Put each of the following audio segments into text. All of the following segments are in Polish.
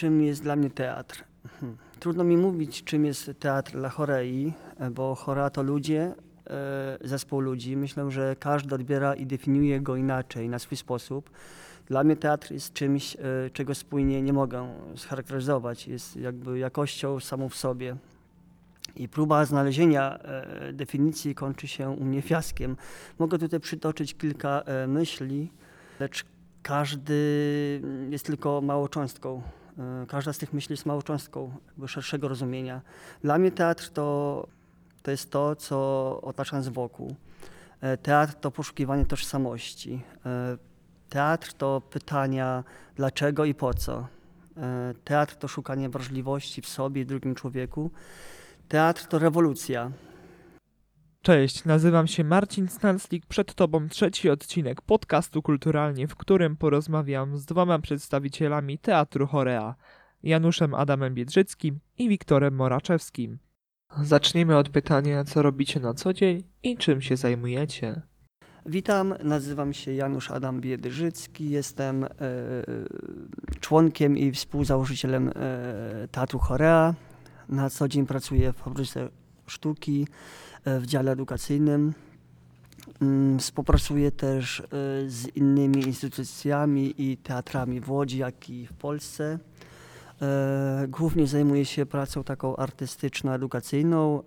czym jest dla mnie teatr? Hmm. Trudno mi mówić, czym jest teatr dla chorei, bo chora to ludzie, e, zespół ludzi. Myślę, że każdy odbiera i definiuje go inaczej, na swój sposób. Dla mnie teatr jest czymś, e, czego spójnie nie mogę scharakteryzować. Jest jakby jakością samą w sobie. I próba znalezienia e, definicji kończy się u mnie fiaskiem. Mogę tutaj przytoczyć kilka myśli, lecz każdy jest tylko małą cząstką. E, każda z tych myśli jest małą cząstką szerszego rozumienia. Dla mnie teatr to, to jest to, co otacza nas wokół. E, teatr to poszukiwanie tożsamości. E, teatr to pytania dlaczego i po co. Teatr to szukanie wrażliwości w sobie i drugim człowieku. Teatr to rewolucja. Cześć, nazywam się Marcin Snanslik. Przed Tobą trzeci odcinek podcastu Kulturalnie, w którym porozmawiam z dwoma przedstawicielami Teatru Chorea, Januszem Adamem Biedrzyckim i Wiktorem Moraczewskim. Zacznijmy od pytania, co robicie na co dzień i czym się zajmujecie. Witam, nazywam się Janusz Adam Biedrzycki, jestem e, członkiem i współzałożycielem e, Teatru Chorea. Na co dzień pracuję w fabryce sztuki w dziale edukacyjnym. Mm, współpracuję też e, z innymi instytucjami i teatrami w Łodzi, jak i w Polsce. E, głównie zajmuję się pracą taką artystyczno-edukacyjną,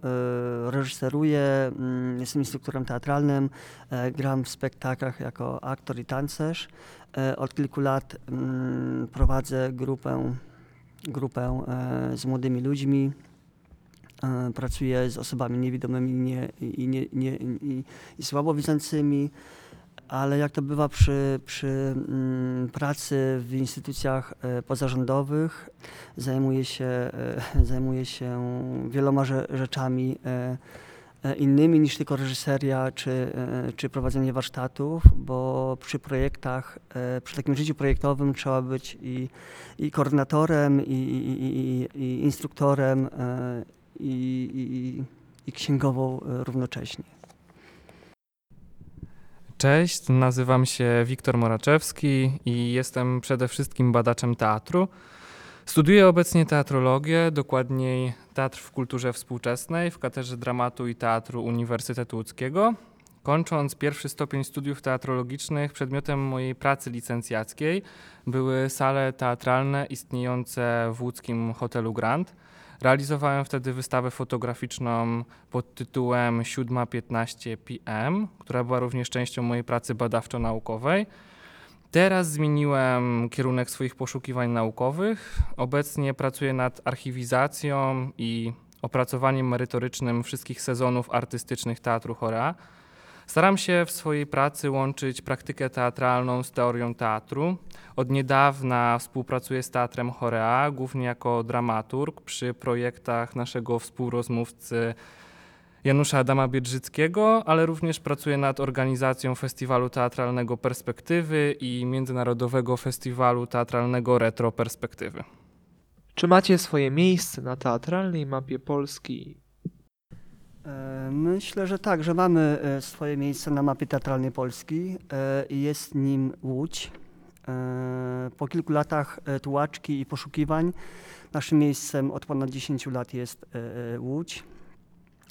reżyseruję, mm, jestem instruktorem teatralnym, gram w spektaklach jako aktor i tancerz. Od kilku lat mm, prowadzę grupę, grupę z młodymi ludźmi, E, pracuję z osobami niewidomymi nie, i, nie, nie, i, i słabowidzącymi, ale jak to bywa przy, przy mm, pracy w instytucjach e, pozarządowych, zajmuję się, e, zajmuję się wieloma rzeczami innymi niż tylko reżyseria czy, czy prowadzenie warsztatów, bo przy projektach, przy takim życiu projektowym trzeba być i, i koordynatorem, i, i, i, i instruktorem, i, i, i księgową e, równocześnie. Cześć, nazywam się Wiktor Moraczewski i jestem przede wszystkim badaczem teatru. Studiuję obecnie teatrologię, dokładniej teatr w kulturze współczesnej w Katedrze Dramatu i Teatru Uniwersytetu Łódzkiego. Kończąc pierwszy stopień studiów teatrologicznych, przedmiotem mojej pracy licencjackiej były sale teatralne istniejące w łódzkim hotelu Grand – Realizowałem wtedy wystawę fotograficzną pod tytułem 7.15 PM, która była również częścią mojej pracy badawczo-naukowej. Teraz zmieniłem kierunek swoich poszukiwań naukowych. Obecnie pracuję nad archiwizacją i opracowaniem merytorycznym wszystkich sezonów artystycznych Teatru Chora. Staram się w swojej pracy łączyć praktykę teatralną z teorią teatru. Od niedawna współpracuję z Teatrem Chorea, głównie jako dramaturg przy projektach naszego współrozmówcy Janusza Adama Biedrzyckiego, ale również pracuję nad organizacją Festiwalu Teatralnego Perspektywy i Międzynarodowego Festiwalu Teatralnego Retro Perspektywy. Czy macie swoje miejsce na teatralnej mapie Polski myślę, że tak, że mamy e, swoje miejsce na mapie teatralnej Polski e, i jest nim Łódź. Po kilku latach tułaczki i poszukiwań naszym miejscem od ponad 10 lat jest Łódź.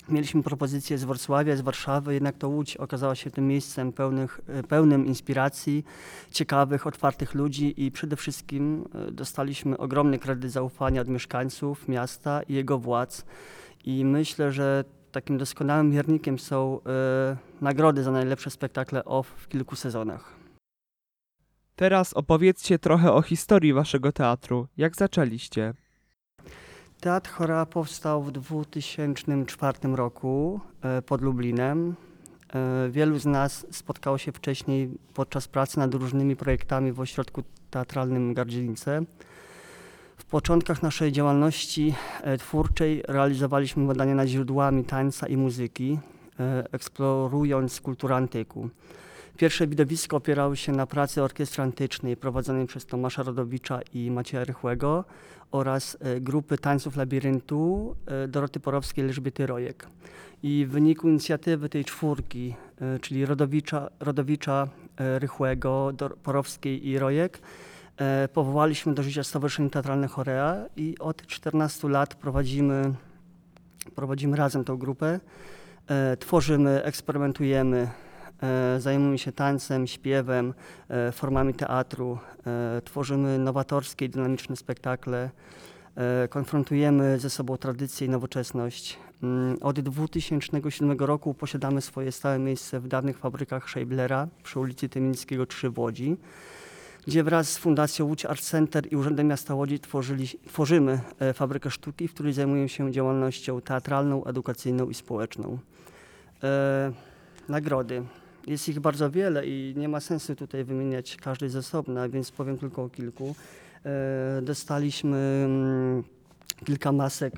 Mieliśmy propozycje z Wrocławia, z Warszawy, jednak to Łódź okazała się tym miejscem pełnych, pełnym inspiracji, ciekawych, otwartych ludzi i przede wszystkim dostaliśmy ogromny kredyt zaufania od mieszkańców miasta i jego władz. I myślę, że takim doskonałym miernikiem są y, nagrody za najlepsze spektakle OFF w kilku sezonach. Teraz opowiedzcie trochę o historii waszego teatru. Jak zaczęliście? Teatr Chora powstał w 2004 roku y, pod Lublinem. Y, wielu z nas spotkało się wcześniej podczas pracy nad różnymi projektami w ośrodku teatralnym Gardzielice. Początkach naszej działalności e, twórczej realizowaliśmy badania nad źródłami tańca i muzyki, e, eksplorując kulturę antyku. Pierwsze widowisko opierało się na pracy orkiestry antycznej prowadzonej przez Tomasza Rodowicza i Macieja Rychłego oraz e, grupy tańców labiryntu Doroty Porowskiej Elżbiety Rojek. I w wyniku inicjatywy tej czwórki, czyli Rodowicza, Rodowicza Rychłego, Porowskiej i Rojek, Powołaliśmy do życia Stowarzyszenie Teatralne Chorea i od 14 lat prowadzimy, prowadzimy razem tą grupę. E, Tworzymy, eksperymentujemy, e, zajmujemy się tańcem, śpiewem, e, formami teatru, e, tworzymy nowatorskie i dynamiczne spektakle, e, konfrontujemy ze sobą tradycję i nowoczesność. Mm, Od 2007 roku posiadamy swoje stałe miejsce w dawnych fabrykach Scheiblera przy ulicy Tymińskiego 3 w Łodzi, gdzie wraz z Fundacją Łódź Art Center i Urzędem Miasta Łodzi tworzyli, tworzymy e, fabrykę sztuki, w której zajmujemy się działalnością teatralną, edukacyjną i społeczną. E, nagrody. Jest ich bardzo wiele i nie ma sensu tutaj wymieniać każdej z osobna, więc powiem tylko o kilku. E, dostaliśmy mm, kilka masek,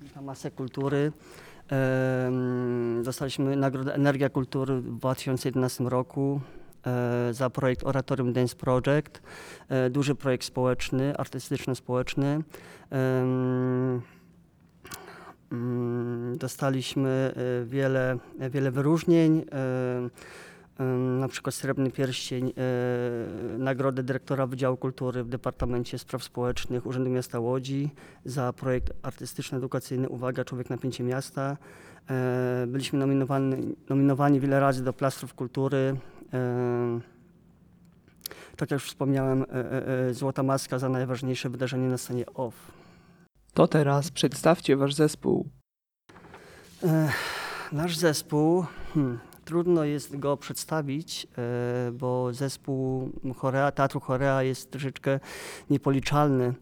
kilka masek kultury. Mm, dostaliśmy Nagrodę Energia Kultury w 2011 roku za projekt Oratorium Dance Project. E, duży projekt społeczny, artystyczno-społeczny. Mm, Dostaliśmy e, wiele, wiele wyróżnień, e, na przykład Srebrny Pierścień, e, Nagrodę Dyrektora Wydziału Kultury w Departamencie Spraw Społecznych Urzędu Miasta Łodzi za projekt artystyczno-edukacyjny Uwaga, Człowiek Napięcie Miasta. E, Byliśmy nominowani, nominowani wiele razy do Plastrów Kultury. Tak jak już wspomniałem, e, e, e, Złota Maska za najważniejsze wydarzenie na scenie OFF. To teraz przedstawcie wasz zespół. Nasz zespół, hmm, trudno jest go przedstawić, bo zespół Chorea, Teatru Chorea jest troszeczkę niepoliczalny.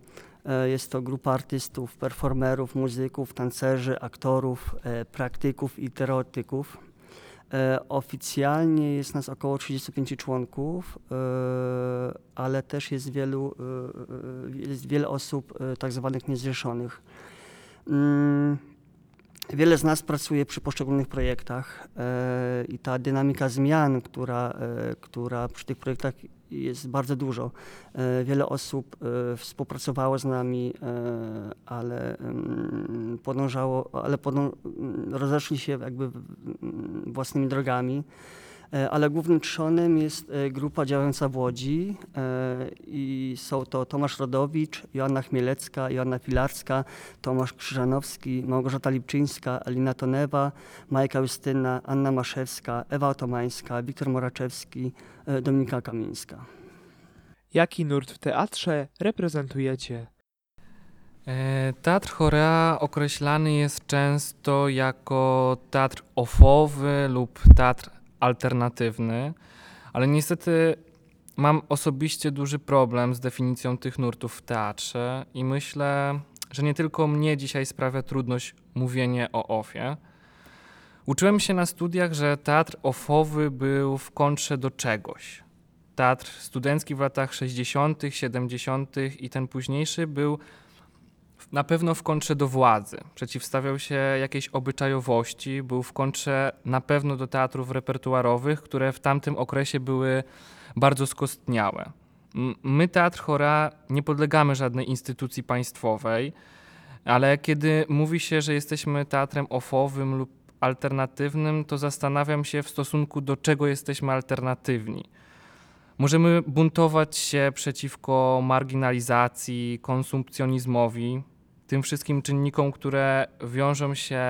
Jest to grupa artystów, performerów, muzyków, tancerzy, aktorów, praktyków i teoretyków. E, Oficjalnie jest nas około 35 członków, e, ale też jest wielu, e, jest wiele osób tak zwanych niezrzeszonych. Wiele z nas pracuje przy poszczególnych projektach e, i ta dynamika zmian, która, e, która przy tych projektach jest bardzo dużo. E, wiele osób współpracowało z nami, ale mm, podążało, ale podą, mm, rozeszli się jakby mm, własnymi drogami. E, Ale głównym trzonem jest e, grupa działająca w Łodzi e, i są to Tomasz Rodowicz, Joanna Chmielecka, Joanna Filarska, Tomasz Krzyżanowski, Małgorzata Lipczyńska, Alina Tonewa, Majka Justyna, Anna Maszewska, Ewa Otomańska, Wiktor Moraczewski, Dominika Kamińska. Jaki nurt w teatrze reprezentujecie? Teatr Chorea określany jest często jako teatr ofowy lub teatr alternatywny, ale niestety mam osobiście duży problem z definicją tych nurtów w teatrze i myślę, że nie tylko mnie dzisiaj sprawia trudność mówienie o ofie. Uczyłem się na studiach, że teatr ofowy był w kontrze do czegoś. Teatr studencki w latach 60., 70. i ten późniejszy był na pewno w kontrze do władzy. Przeciwstawiał się jakiejś obyczajowości, był w kontrze na pewno do teatrów repertuarowych, które w tamtym okresie były bardzo skostniałe. My, Teatr Chora, nie podlegamy żadnej instytucji państwowej, ale kiedy mówi się, że jesteśmy teatrem ofowym lub alternatywnym, to zastanawiam się w stosunku do czego jesteśmy alternatywni. Możemy buntować się przeciwko marginalizacji, konsumpcjonizmowi, tym wszystkim czynnikom, które wiążą się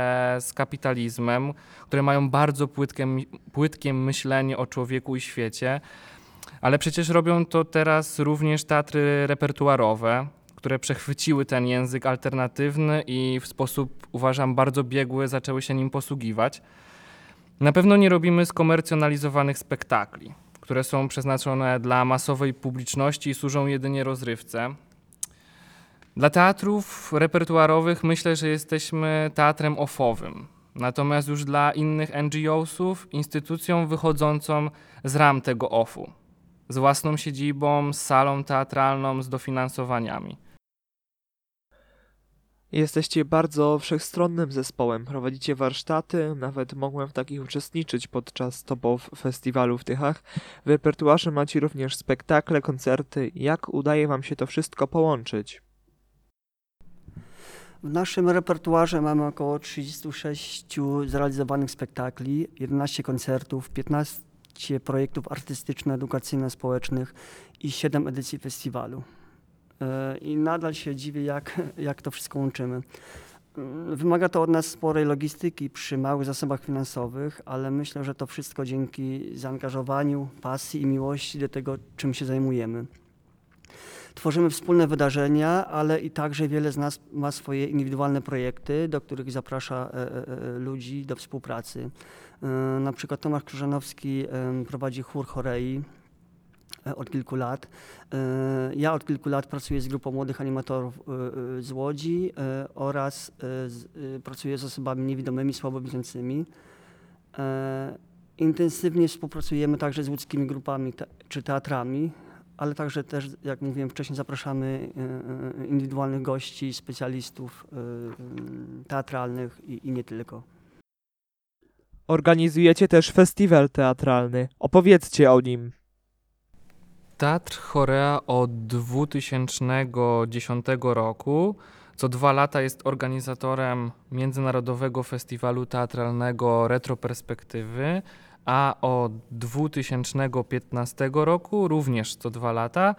z kapitalizmem, które mają bardzo płytkie, płytkie myślenie o człowieku i świecie, ale przecież robią to teraz również teatry repertuarowe, które przechwyciły ten język alternatywny i w sposób, uważam, bardzo biegły zaczęły się nim posługiwać. Na pewno nie robimy skomercjonalizowanych spektakli, które są przeznaczone dla masowej publiczności i służą jedynie rozrywce. Dla teatrów repertuarowych myślę, że jesteśmy teatrem ofowym. Natomiast już dla innych NGO-sów instytucją wychodzącą z ram tego OFU, z własną siedzibą, z salą teatralną, z dofinansowaniami. Jesteście bardzo wszechstronnym zespołem, prowadzicie warsztaty, nawet mogłem w takich uczestniczyć podczas Topow Festiwalu w Tychach. W repertuarze macie również spektakle, koncerty. Jak udaje wam się to wszystko połączyć? W naszym repertuarze mamy około 36 zrealizowanych spektakli, 11 koncertów, 15 12 projektów artystyczno-edukacyjno-społecznych i 7 edycji festiwalu. E, I nadal się dziwię, jak, jak to wszystko łączymy. Mm, Wymaga to od nas sporej logistyki przy małych zasobach finansowych, ale myślę, że to wszystko dzięki zaangażowaniu, pasji i miłości do tego, czym się zajmujemy. Tworzymy wspólne wydarzenia, ale i także wiele z nas ma swoje indywidualne projekty, do których zaprasza e, e, e, ludzi do współpracy. Na przykład Tomasz Krzyżanowski prowadzi chór Chorei od kilku lat. Ja od kilku lat pracuję z grupą młodych animatorów z Łodzi oraz pracuję z osobami niewidomymi, słabowidzącymi. Intensywnie współpracujemy także z łódzkimi grupami czy teatrami, ale także też, jak mówiłem wcześniej, zapraszamy e, e, indywidualnych gości, specjalistów e, teatralnych i, i nie tylko. Organizujecie też festiwal teatralny. Opowiedzcie o nim. Teatr Chorea od 2010 roku co dwa lata jest organizatorem Międzynarodowego Festiwalu Teatralnego Retroperspektywy, a od 2015 roku, również co dwa lata,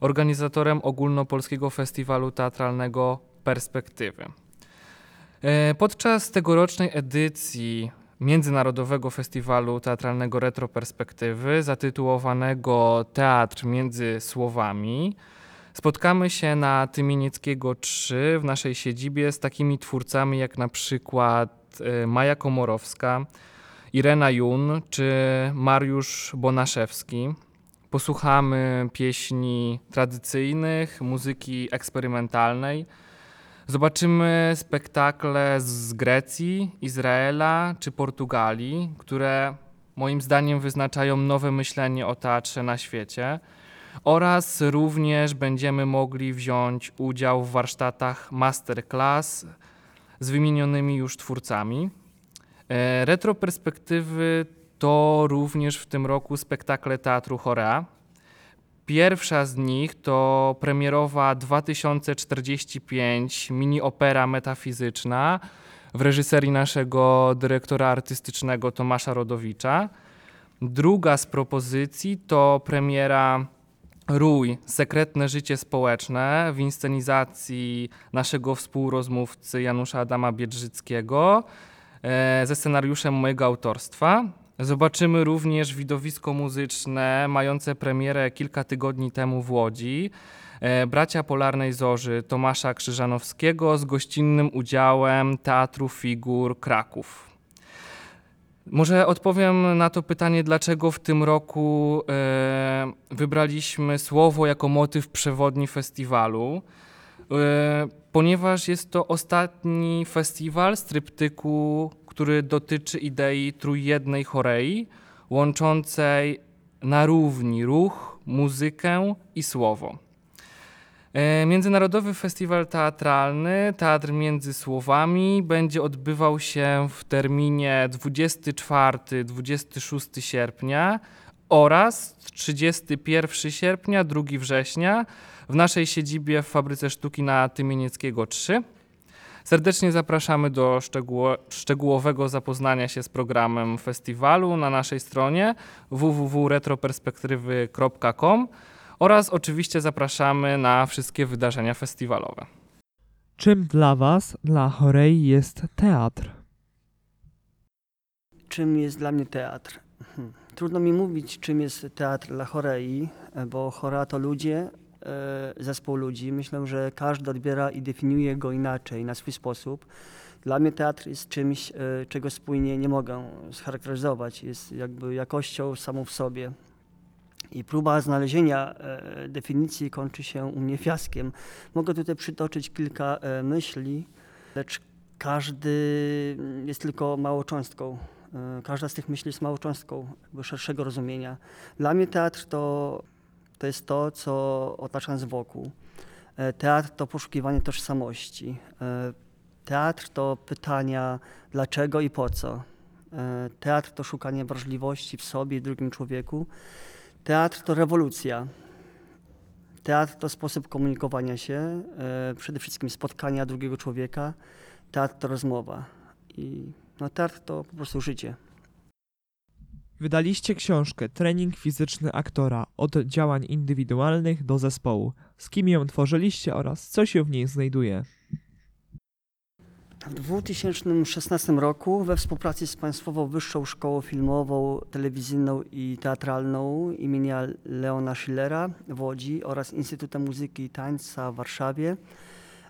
organizatorem Ogólnopolskiego Festiwalu Teatralnego Perspektywy. E, Podczas tegorocznej edycji Międzynarodowego Festiwalu Teatralnego Retroperspektywy, zatytułowanego Teatr między słowami, spotkamy się na Tymienieckiego 3 w naszej siedzibie z takimi twórcami jak na przykład e, Maja Komorowska, Irena Jun czy Mariusz Bonaszewski. Posłuchamy pieśni tradycyjnych, muzyki eksperymentalnej. Zobaczymy spektakle z Grecji, Izraela czy Portugalii, które moim zdaniem wyznaczają nowe myślenie o teatrze na świecie. Oraz również będziemy mogli wziąć udział w warsztatach masterclass z wymienionymi już twórcami. E, Retroperspektywy to również w tym roku spektakle Teatru Chorea. Pierwsza z nich to premierowa 2045 mini opera metafizyczna w reżyserii naszego dyrektora artystycznego Tomasza Rodowicza. Druga z propozycji to premiera Rój Sekretne życie społeczne w inscenizacji naszego współrozmówcy Janusza Adama Biedrzyckiego ze scenariuszem mojego autorstwa. Zobaczymy również widowisko muzyczne mające premierę kilka tygodni temu w Łodzi. e, Bracia Polarnej Zorzy Tomasza Krzyżanowskiego z gościnnym udziałem Teatru Figur Kraków. Może odpowiem na to pytanie, dlaczego w tym roku e, wybraliśmy słowo jako motyw przewodni festiwalu. Ponieważ jest to ostatni festiwal z tryptyku, który dotyczy idei trójjednej chorei, łączącej na równi ruch, muzykę i słowo. E, Międzynarodowy Festiwal Teatralny Teatr Między Słowami będzie odbywał się w terminie 24-26 sierpnia oraz 31 sierpnia, 2 września w naszej siedzibie w Fabryce Sztuki na Tymienieckiego 3. Serdecznie zapraszamy do szczegóło- szczegółowego zapoznania się z programem festiwalu na naszej stronie www.retroperspektywy.com oraz oczywiście zapraszamy na wszystkie wydarzenia festiwalowe. Czym dla Was, dla Chorei, jest teatr? Czym jest dla mnie teatr? Hmm. Trudno mi mówić, czym jest teatr dla Chorei, bo Chorea to ludzie, zespół ludzi. Myślę, że każdy odbiera i definiuje go inaczej, na swój sposób. Dla mnie teatr jest czymś, e, czego spójnie nie mogę scharakteryzować. Jest jakby jakością samą w sobie. I próba znalezienia e, definicji kończy się u mnie fiaskiem. Mogę tutaj przytoczyć kilka e, myśli, lecz każdy jest tylko małą cząstką E, Każda z tych myśli jest małą cząstką szerszego rozumienia. Dla mnie teatr to, to jest to, co otacza nas wokół. E, Teatr to poszukiwanie tożsamości. E, Teatr to pytania dlaczego i po co. E, Teatr to szukanie wrażliwości w sobie i drugim człowieku. Teatr to rewolucja. Teatr to sposób komunikowania się, przede wszystkim spotkania drugiego człowieka. Teatr to rozmowa. I no, teatr to po prostu życie. Wydaliście książkę Trening fizyczny aktora od działań indywidualnych do zespołu. Z kim ją tworzyliście oraz co się w niej znajduje? W 2016 roku we współpracy z Państwową Wyższą Szkołą Filmową, Telewizyjną i Teatralną imienia Leona Schillera w Łodzi oraz Instytutem Muzyki i Tańca w Warszawie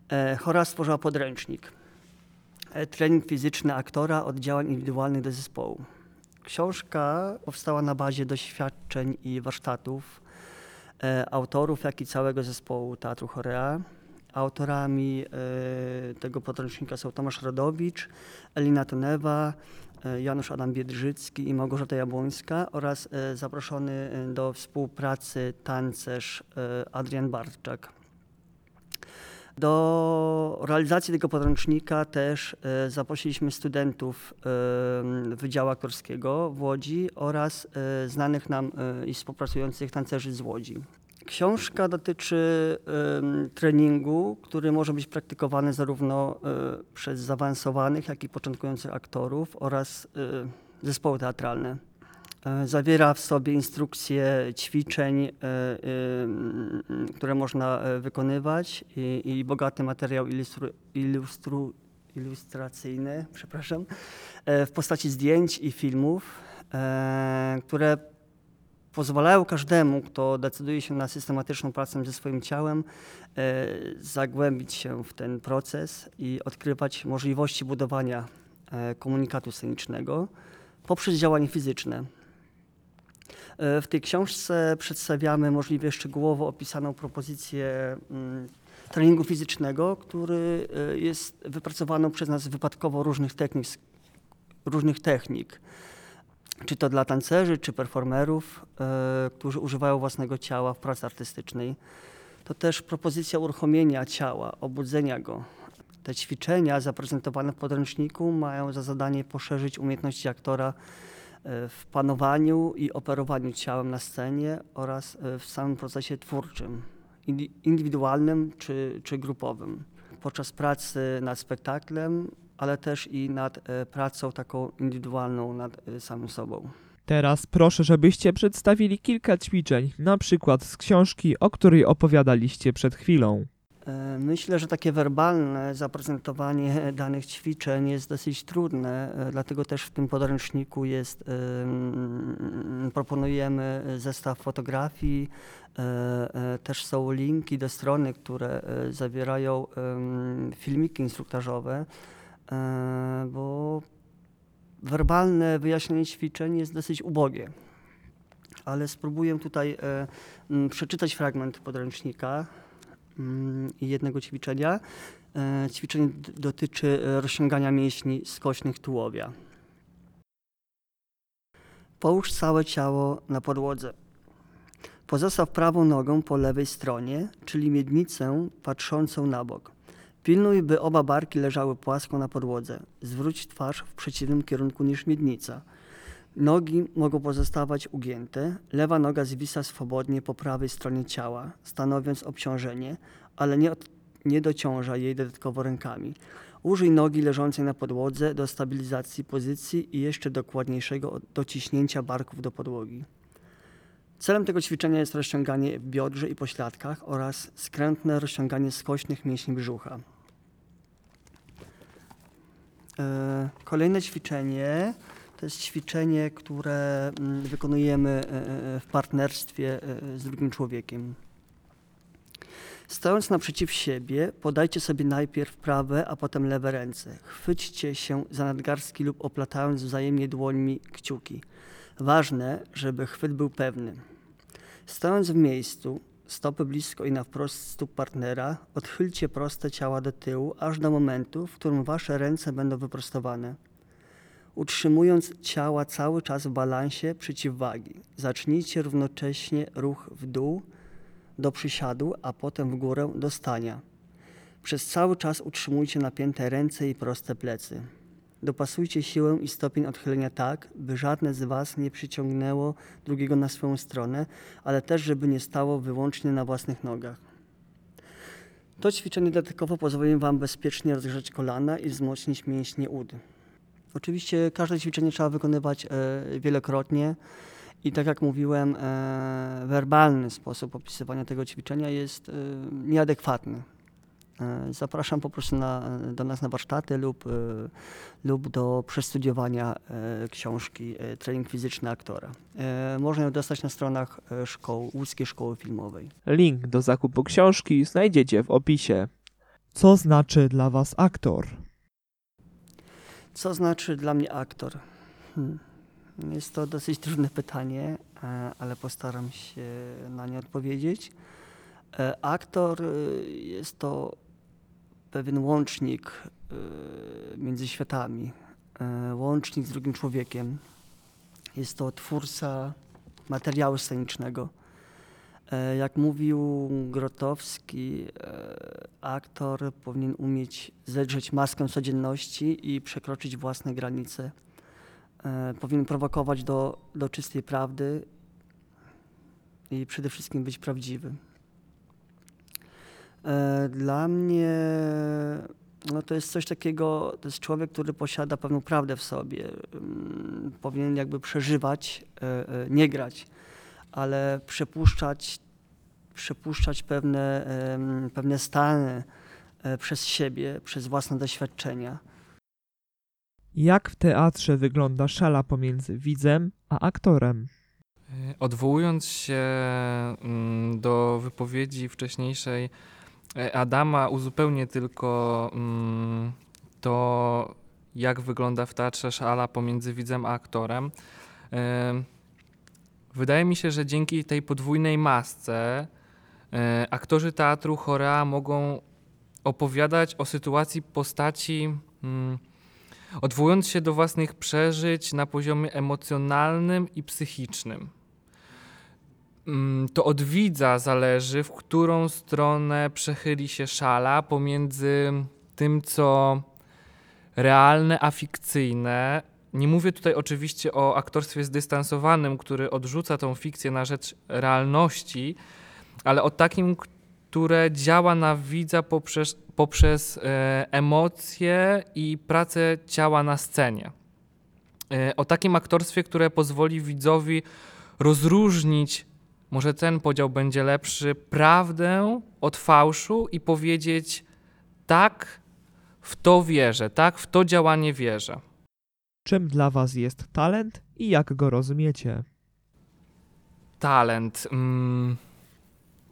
e, chora stworzyła podręcznik e, Trening fizyczny aktora od działań indywidualnych do zespołu. Książka powstała na bazie doświadczeń i warsztatów e, autorów, jak i całego zespołu Teatru Chorea. Autorami e, tego podręcznika są Tomasz Rodowicz, Elina Tonewa, e, Janusz Adam Biedrzycki i Małgorzata Jabłońska oraz zaproszony do współpracy tancerz Adrian Bartczak. Do realizacji tego podręcznika też e, zaprosiliśmy studentów e, Wydziału Aktorskiego w Łodzi oraz e, znanych nam i współpracujących tancerzy z Łodzi. Książka dotyczy treningu, który może być praktykowany zarówno przez zaawansowanych, jak i początkujących aktorów oraz zespoły teatralne. E, Zawiera w sobie instrukcje ćwiczeń, e, em, które można e, wykonywać i, i bogaty materiał ilustru, ilustru, ilustracyjny, przepraszam, e, w postaci zdjęć i filmów, e, które pozwalają każdemu, kto decyduje się na systematyczną pracę ze swoim ciałem, e, zagłębić się w ten proces i odkrywać możliwości budowania e, komunikatu scenicznego poprzez działanie fizyczne. E, W tej książce przedstawiamy możliwie szczegółowo opisaną propozycję mm, treningu fizycznego, który e, jest wypracowany przez nas wypadkowo różnych technik, różnych technik czy to dla tancerzy, czy performerów, e, którzy używają własnego ciała w pracy artystycznej. To też propozycja uruchomienia ciała, obudzenia go. Te ćwiczenia zaprezentowane w podręczniku mają za zadanie poszerzyć umiejętności aktora w panowaniu i operowaniu ciałem na scenie oraz e, w samym procesie twórczym, indywidualnym czy, czy grupowym. Podczas pracy nad spektaklem, ale też i nad e, pracą taką indywidualną nad e, samym sobą. Teraz proszę, żebyście przedstawili kilka ćwiczeń, na przykład z książki, o której opowiadaliście przed chwilą. E, Myślę, że takie werbalne zaprezentowanie danych ćwiczeń jest dosyć trudne, e, dlatego też w tym podręczniku jest, em, proponujemy zestaw fotografii, e, e, też są linki do strony, które e, zawierają filmiki instruktażowe, e, bo werbalne wyjaśnienie ćwiczeń jest dosyć ubogie. Ale spróbuję tutaj e, przeczytać fragment podręcznika mm, i jednego ćwiczenia. E, Ćwiczenie dotyczy e, rozciągania mięśni skośnych tułowia. Połóż całe ciało na podłodze. Pozostaw prawą nogą po lewej stronie, czyli miednicę patrzącą na bok. Pilnuj, by oba barki leżały płasko na podłodze. Zwróć twarz w przeciwnym kierunku niż miednica. Nogi mogą pozostawać ugięte. Lewa noga zwisa swobodnie po prawej stronie ciała, stanowiąc obciążenie, ale nie, od, nie dociąża jej dodatkowo rękami. Użyj nogi leżącej na podłodze do stabilizacji pozycji i jeszcze dokładniejszego dociśnięcia barków do podłogi. Celem tego ćwiczenia jest rozciąganie w biodrze i pośladkach oraz skrętne rozciąganie skośnych mięśni brzucha. E, Kolejne ćwiczenie to jest ćwiczenie, które mm, wykonujemy e, e, w partnerstwie e, z drugim człowiekiem. Stojąc naprzeciw siebie, podajcie sobie najpierw prawe, a potem lewe ręce. Chwyćcie się za nadgarstki lub oplatając wzajemnie dłońmi kciuki. Ważne, żeby chwyt był pewny. Stojąc w miejscu, stopy blisko i na wprost stóp partnera, odchylcie proste ciała do tyłu, aż do momentu, w którym wasze ręce będą wyprostowane. Utrzymując ciała cały czas w balansie przeciwwagi, zacznijcie równocześnie ruch w dół do przysiadu, a potem w górę do stania. Przez cały czas utrzymujcie napięte ręce i proste plecy. Dopasujcie siłę i stopień odchylenia tak, by żadne z Was nie przyciągnęło drugiego na swoją stronę, ale też, żeby nie stało wyłącznie na własnych nogach. To ćwiczenie dodatkowo pozwoli Wam bezpiecznie rozgrzać kolana i wzmocnić mięśnie ud. Oczywiście każde ćwiczenie trzeba wykonywać e, wielokrotnie i tak jak mówiłem, e, werbalny sposób opisywania tego ćwiczenia jest e, nieadekwatny. Zapraszam po prostu na, do nas na warsztaty lub, lub do przestudiowania książki Trening fizyczny aktora. Można ją dostać na stronach szkoły, Łódzkiej Szkoły Filmowej. Link do zakupu książki znajdziecie w opisie. Co znaczy dla Was aktor? Co znaczy dla mnie aktor? Hmm. Jest to dosyć trudne pytanie, e, ale postaram się na nie odpowiedzieć. E, Aktor e, jest to pewien łącznik między światami, łącznik z drugim człowiekiem. Jest to twórca materiału scenicznego. E, Jak mówił Grotowski, e, aktor powinien umieć zedrzeć maskę codzienności i przekroczyć własne granice. E, Powinien prowokować do, do czystej prawdy i przede wszystkim być prawdziwy. Dla mnie no to jest coś takiego, to jest człowiek, który posiada pewną prawdę w sobie. Mm, Powinien jakby przeżywać, nie grać, ale przepuszczać, przepuszczać pewne, pewne stany e, przez siebie, przez własne doświadczenia. Jak w teatrze wygląda szala pomiędzy widzem a aktorem? E, Odwołując się mm, do wypowiedzi wcześniejszej e, Adama, uzupełnię tylko mm, to, jak wygląda w teatrze szala pomiędzy widzem a aktorem. Wydaje mi się, że dzięki tej podwójnej masce e, aktorzy teatru chorea mogą opowiadać o sytuacji postaci, mm, odwołując się do własnych przeżyć na poziomie emocjonalnym i psychicznym. Mm, To od widza zależy, w którą stronę przechyli się szala pomiędzy tym, co realne, a fikcyjne. Nie mówię tutaj oczywiście o aktorstwie zdystansowanym, który odrzuca tą fikcję na rzecz realności, ale o takim, które działa na widza poprzez, poprzez e, emocje i pracę ciała na scenie. E, o takim aktorstwie, które pozwoli widzowi rozróżnić, może ten podział będzie lepszy, prawdę od fałszu i powiedzieć tak, w to wierzę, tak, w to działanie wierzę. Czym dla Was jest talent i jak go rozumiecie? Talent. Mm,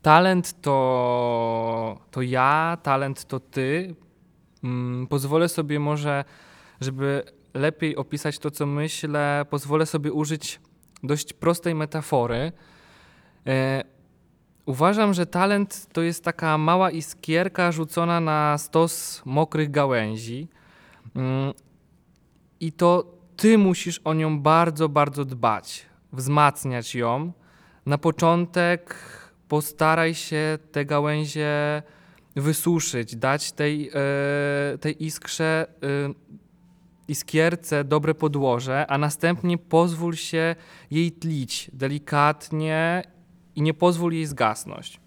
talent to, to ja, talent to ty. Mm, pozwolę sobie może, żeby lepiej opisać to, co myślę, pozwolę sobie użyć dość prostej metafory. E, uważam, że talent to jest taka mała iskierka rzucona na stos mokrych gałęzi. Mm, I to ty musisz o nią bardzo, bardzo dbać, wzmacniać ją. Na początek postaraj się te gałęzie wysuszyć, dać tej, e, tej iskrze, e, iskierce dobre podłoże, a następnie pozwól się jej tlić delikatnie i nie pozwól jej zgasnąć.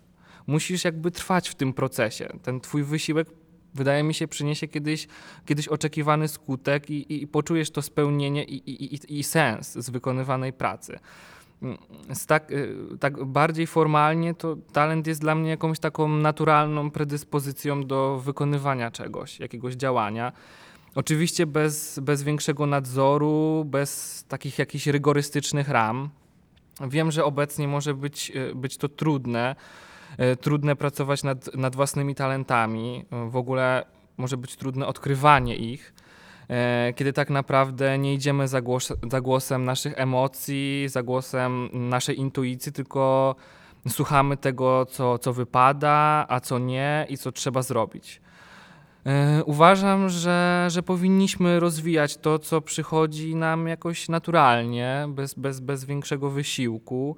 Musisz jakby trwać w tym procesie. Ten twój wysiłek, wydaje mi się, przyniesie kiedyś, kiedyś oczekiwany skutek i, i, i poczujesz to spełnienie i, i, i sens z wykonywanej pracy. Tak, y, tak bardziej formalnie, to talent jest dla mnie jakąś taką naturalną predyspozycją do wykonywania czegoś, jakiegoś działania. Oczywiście bez, bez większego nadzoru, bez takich jakichś rygorystycznych ram. Wiem, że obecnie może być, y, być to trudne, y, trudne pracować nad, nad własnymi talentami. W ogóle może być trudne odkrywanie ich, kiedy tak naprawdę nie idziemy za, głos, za głosem naszych emocji, za głosem naszej intuicji, tylko słuchamy tego, co, co wypada, a co nie i co trzeba zrobić. E, Uważam, że, że powinniśmy rozwijać to, co przychodzi nam jakoś naturalnie, bez, bez, bez większego wysiłku.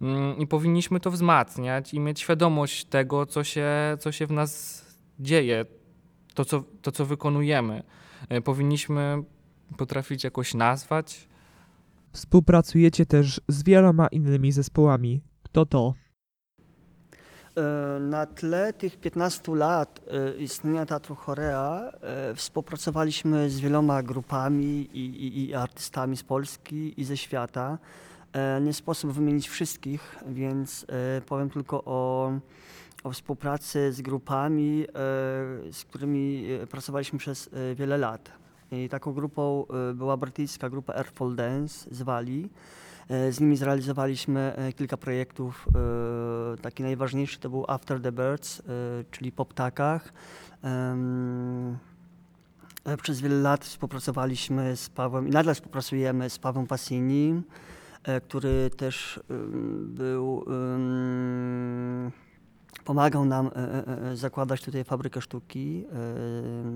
Mm, I powinniśmy to wzmacniać i mieć świadomość tego, co się, co się w nas dzieje, to co, to, co wykonujemy. E, Powinniśmy potrafić jakoś nazwać. Współpracujecie też z wieloma innymi zespołami. Kto to? E, Na tle tych 15 lat e, istnienia Teatru Chorea współpracowaliśmy z wieloma grupami i, i, i artystami z Polski i ze świata. Nie sposób wymienić wszystkich, więc powiem tylko o, o współpracy z grupami, e, z którymi e, pracowaliśmy przez e, wiele lat. I taką grupą była brytyjska grupa Airfall Dance z Walii. Z nimi zrealizowaliśmy kilka projektów. Taki najważniejszy to był After the Birds, czyli po ptakach. Przez wiele lat współpracowaliśmy z Pawłem i nadal współpracujemy z Pawłem Passini, który też był, pomagał nam e, e, e, zakładać tutaj fabrykę sztuki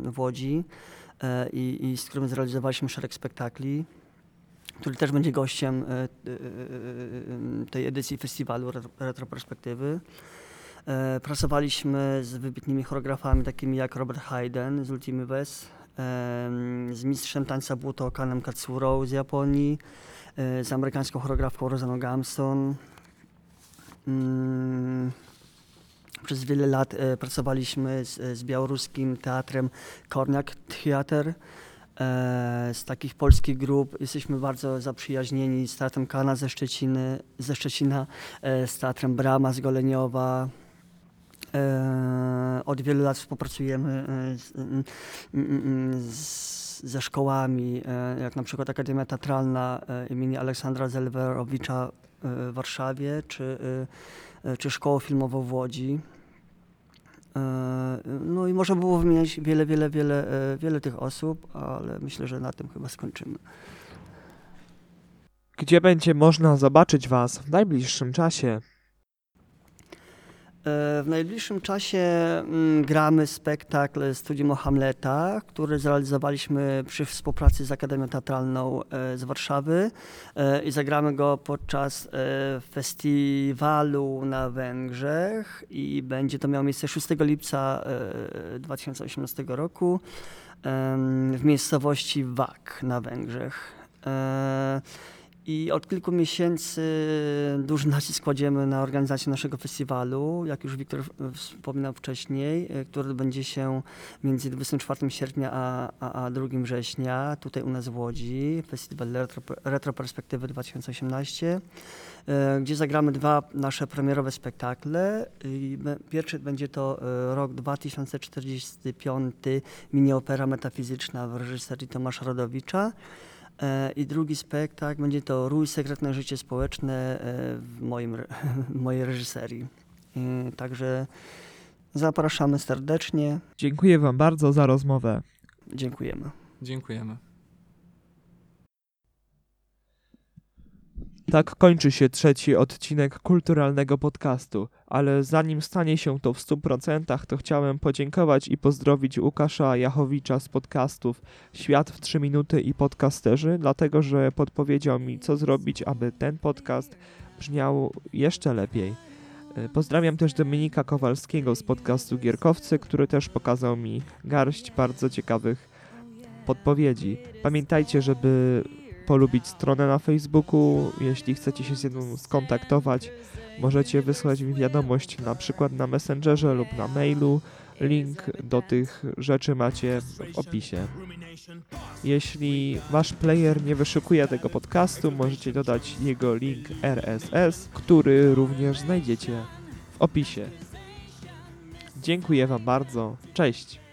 w Łodzi i, i z którym zrealizowaliśmy szereg spektakli który też będzie gościem tej edycji festiwalu Retro- Retroperspektywy. Pracowaliśmy z wybitnymi choreografami takimi jak Robert Hayden z Ultimy Wes, z mistrzem tańca buto Kanem Katsurą z Japonii, z amerykańską choreografką Rosaną Gamson. Przez wiele lat e, pracowaliśmy z, z białoruskim teatrem Korniak Theater. E, z takich polskich grup jesteśmy bardzo zaprzyjaźnieni z Teatrem Kana ze, Szczeciny, ze Szczecina, e, z Teatrem Brama z Goleniowa. E, od wielu lat współpracujemy e, z, z, ze szkołami, e, jak na przykład Akademia Teatralna e, imienia Aleksandra Zelwerowicza e, w Warszawie, czy, e, e, czy Szkołą Filmową w Łodzi. E, No i można było wymieniać wiele, wiele, wiele, e, wiele tych osób, ale myślę, że na tym chyba skończymy. Gdzie będzie można zobaczyć Was w najbliższym czasie? E, W najbliższym czasie mm, gramy spektakl Studium o Hamleta, który zrealizowaliśmy przy współpracy z Akademią Teatralną e, z Warszawy e, i zagramy go podczas festiwalu na Węgrzech i będzie to miało miejsce 6 lipca e, 2018 roku w miejscowości Wak na Węgrzech. I od kilku miesięcy duży nacisk kładziemy na organizację naszego festiwalu, jak już Wiktor wspominał wcześniej, e, który odbędzie się między 24 sierpnia a, a, a 2 września tutaj u nas w Łodzi, Festiwal Retro, Retro Perspektywy 2018, e, gdzie zagramy dwa nasze premierowe spektakle. Pierwszy będzie to e, rok 2045, mini-opera metafizyczna w reżyserii Tomasza Rodowicza. E, I drugi spektakl będzie to Rój Sekretne Życie Społeczne e, w, moim, w mojej reżyserii. E, Także zapraszamy serdecznie. Dziękuję Wam bardzo za rozmowę. Dziękujemy. Dziękujemy. Tak kończy się trzeci odcinek kulturalnego podcastu, ale zanim stanie się to w 100%, to chciałem podziękować i pozdrowić Łukasza Jachowicza z podcastów Świat w 3 minuty i podcasterzy, dlatego że podpowiedział mi, co zrobić, aby ten podcast brzmiał jeszcze lepiej. E, Pozdrawiam też Dominika Kowalskiego z podcastu Gierkowcy, który też pokazał mi garść bardzo ciekawych podpowiedzi. Pamiętajcie, żeby polubić stronę na Facebooku. Jeśli chcecie się z nią skontaktować, możecie wysłać mi wiadomość na przykład na Messengerze lub na mailu. Link do tych rzeczy macie w opisie. Jeśli wasz player nie wyszukuje tego podcastu, możecie dodać jego link RSS, który również znajdziecie w opisie. Dziękuję Wam bardzo. Cześć!